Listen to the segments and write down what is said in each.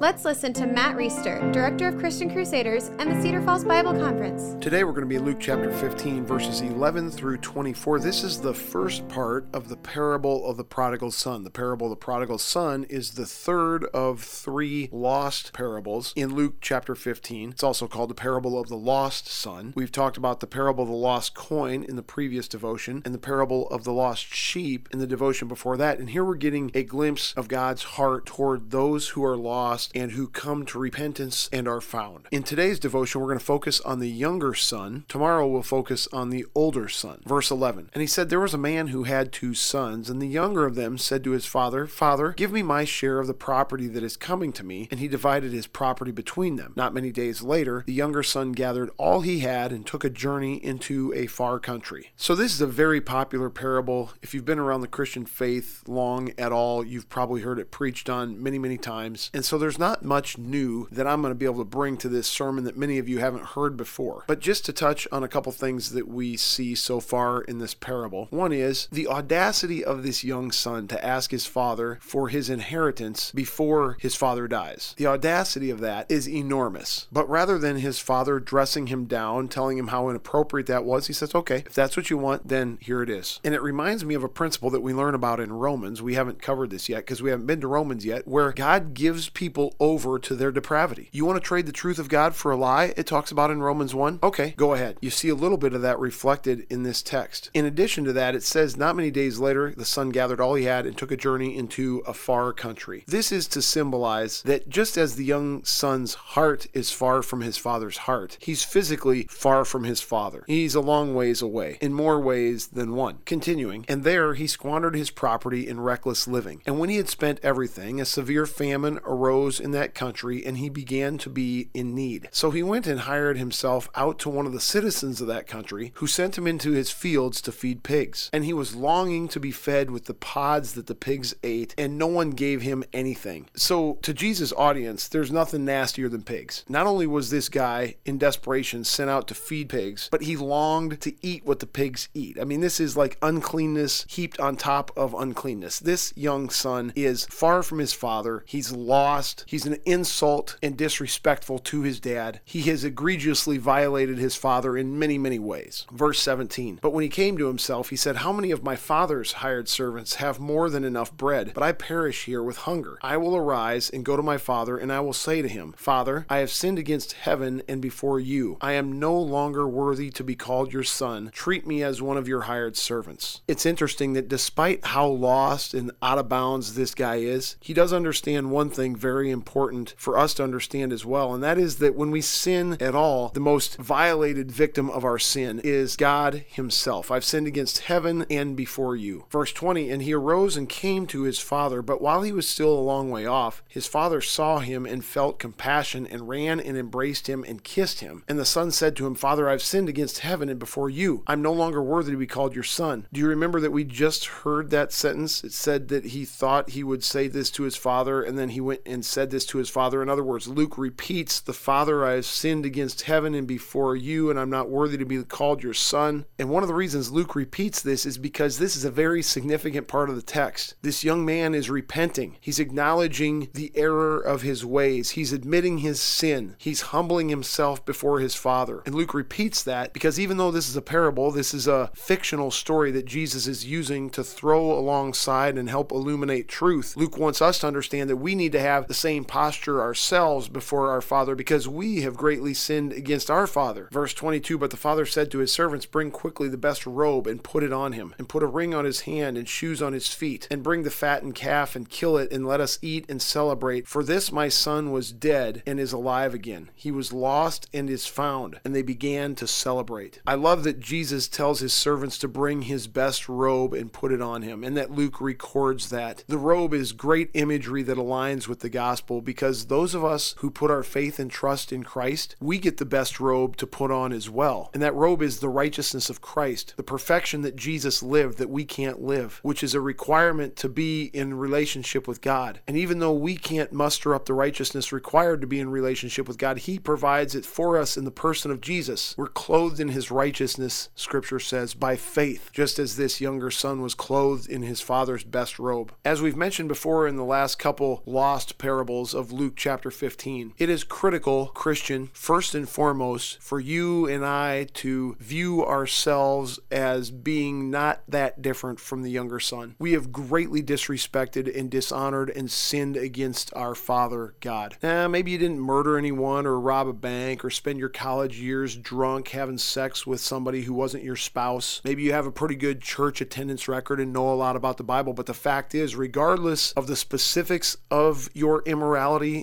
Let's listen to Matt Reisetter, Director of Christian Crusaders and the Cedar Falls Bible Conference. Today we're going to be Luke chapter 15, verses 11 through 24. This is the first part of the parable of the prodigal son. The parable of the prodigal son is the third of three lost parables in Luke chapter 15. It's also called the parable of the lost son. We've talked about the parable of the lost coin in the previous devotion and the parable of the lost sheep in the devotion before that. And here we're getting a glimpse of God's heart toward those who are lost and who come to repentance and are found. In today's devotion, we're going to focus on the younger son. Tomorrow, we'll focus on the older son. Verse 11. And he said, There was a man who had two sons, and the younger of them said to his father, Father, give me my share of the property that is coming to me. And he divided his property between them. Not many days later, the younger son gathered all he had and took a journey into a far country. So, this is a very popular parable. If you've been around the Christian faith long at all, you've probably heard it preached on many, many times. And so, there's not much new that I'm going to be able to bring to this sermon that many of you haven't heard before. But just to touch on a couple things that we see so far in this parable. One is the audacity of this young son to ask his father for his inheritance before his father dies. The audacity of that is enormous. But rather than his father dressing him down, telling him how inappropriate that was, he says, okay, if that's what you want, then here it is. And it reminds me of a principle that we learn about in Romans. We haven't covered this yet because we haven't been to Romans yet, where God gives people over to their depravity. You want to trade the truth of God for a lie? It talks about in Romans 1. Okay, go ahead. You see a little bit of that reflected in this text. In addition to that, it says, Not many days later, the son gathered all he had and took a journey into a far country. This is to symbolize that just as the young son's heart is far from his father's heart, he's physically far from his father. He's a long ways away, in more ways than one. Continuing, and there he squandered his property in reckless living. And when he had spent everything, a severe famine arose in that country and he began to be in need. So he went and hired himself out to one of the citizens of that country who sent him into his fields to feed pigs. And he was longing to be fed with the pods that the pigs ate, and no one gave him anything. So to Jesus' audience, there's nothing nastier than pigs. Not only was this guy in desperation sent out to feed pigs, but he longed to eat what the pigs eat. I mean, this is like uncleanness heaped on top of uncleanness. This young son is far from his father. He's lost. He's an insult and disrespectful to his dad. He has egregiously violated his father in many, many ways. Verse 17 But when he came to himself, he said, How many of my father's hired servants have more than enough bread, but I perish here with hunger? I will arise and go to my father, and I will say to him, Father, I have sinned against heaven and before you. I am no longer worthy to be called your son. Treat me as one of your hired servants. It's interesting that despite how lost and out of bounds this guy is, he does understand one thing very important for us to understand as well, and that is that when we sin at all, the most violated victim of our sin is God Himself. I've sinned against heaven and before you. Verse 20 And he arose and came to his father, but while he was still a long way off, his father saw him and felt compassion and ran and embraced him and kissed him. And the son said to him, Father, I've sinned against heaven and before you. I'm no longer worthy to be called your son. Do you remember that we just heard that sentence? It said that he thought he would say this to his father, and then he went and said said this to his father. In other words, Luke repeats, The Father, I have sinned against heaven and before you, and I'm not worthy to be called your son. And one of the reasons Luke repeats this is because this is a very significant part of the text. This young man is repenting, he's acknowledging the error of his ways, he's admitting his sin, he's humbling himself before his father. And Luke repeats that because even though this is a parable, this is a fictional story that Jesus is using to throw alongside and help illuminate truth. Luke wants us to understand that we need to have the same same posture ourselves before our Father because we have greatly sinned against our Father. Verse 22 But the Father said to his servants, Bring quickly the best robe and put it on him, and put a ring on his hand and shoes on his feet, and bring the fattened calf and kill it, and let us eat and celebrate. For this my son was dead and is alive again. He was lost and is found. And they began to celebrate. I love that Jesus tells his servants to bring his best robe and put it on him, and that Luke records that. The robe is great imagery that aligns with the gospel gospel because those of us who put our faith and trust in Christ, we get the best robe to put on as well. And that robe is the righteousness of Christ, the perfection that Jesus lived that we can't live, which is a requirement to be in relationship with God. And even though we can't muster up the righteousness required to be in relationship with God, He provides it for us in the person of Jesus. We're clothed in His righteousness, Scripture says, by faith, just as this younger son was clothed in his father's best robe. As we've mentioned before in the last couple lost parables of Luke chapter 15, it is critical, Christian, first and foremost, for you and I to view ourselves as being not that different from the younger son. We have greatly disrespected and dishonored and sinned against our Father God. Eh, maybe you didn't murder anyone or rob a bank or spend your college years drunk having sex with somebody who wasn't your spouse. Maybe you have a pretty good church attendance record and know a lot about the Bible, but the fact is, regardless of the specifics of your immorality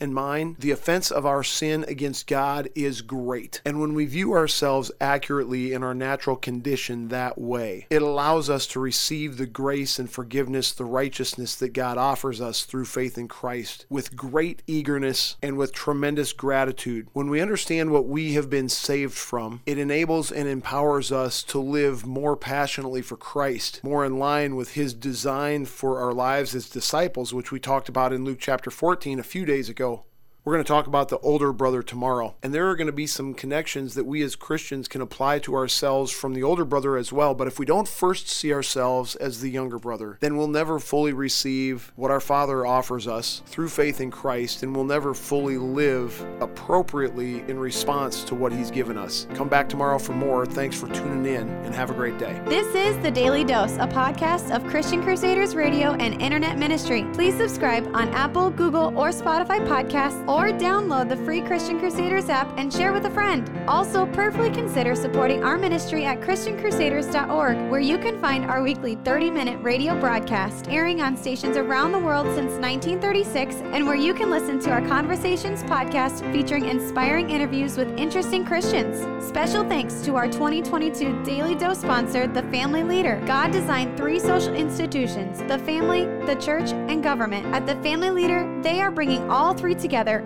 and mind, the offense of our sin against God is great. And when we view ourselves accurately in our natural condition that way, it allows us to receive the grace and forgiveness, the righteousness that God offers us through faith in Christ with great eagerness and with tremendous gratitude. When we understand what we have been saved from, it enables and empowers us to live more passionately for Christ, more in line with His design for our lives as disciples, which we talked about in Luke chapter 14 a few days ago. We're going to talk about the older brother tomorrow. And there are going to be some connections that we as Christians can apply to ourselves from the older brother as well. But if we don't first see ourselves as the younger brother, then we'll never fully receive what our Father offers us through faith in Christ, and we'll never fully live appropriately in response to what He's given us. Come back tomorrow for more. Thanks for tuning in, and have a great day. This is The Daily Dose, a podcast of Christian Crusaders Radio and Internet Ministry. Please subscribe on Apple, Google, or Spotify podcasts or download the free Christian Crusaders app and share with a friend. Also, prayerfully consider supporting our ministry at ChristianCrusaders.org, where you can find our weekly 30 minute radio broadcast airing on stations around the world since 1936, and where you can listen to our Conversations podcast featuring inspiring interviews with interesting Christians. Special thanks to our 2022 Daily Dose sponsor, The Family Leader. God designed three social institutions the family, the church, and government. At The Family Leader, they are bringing all three together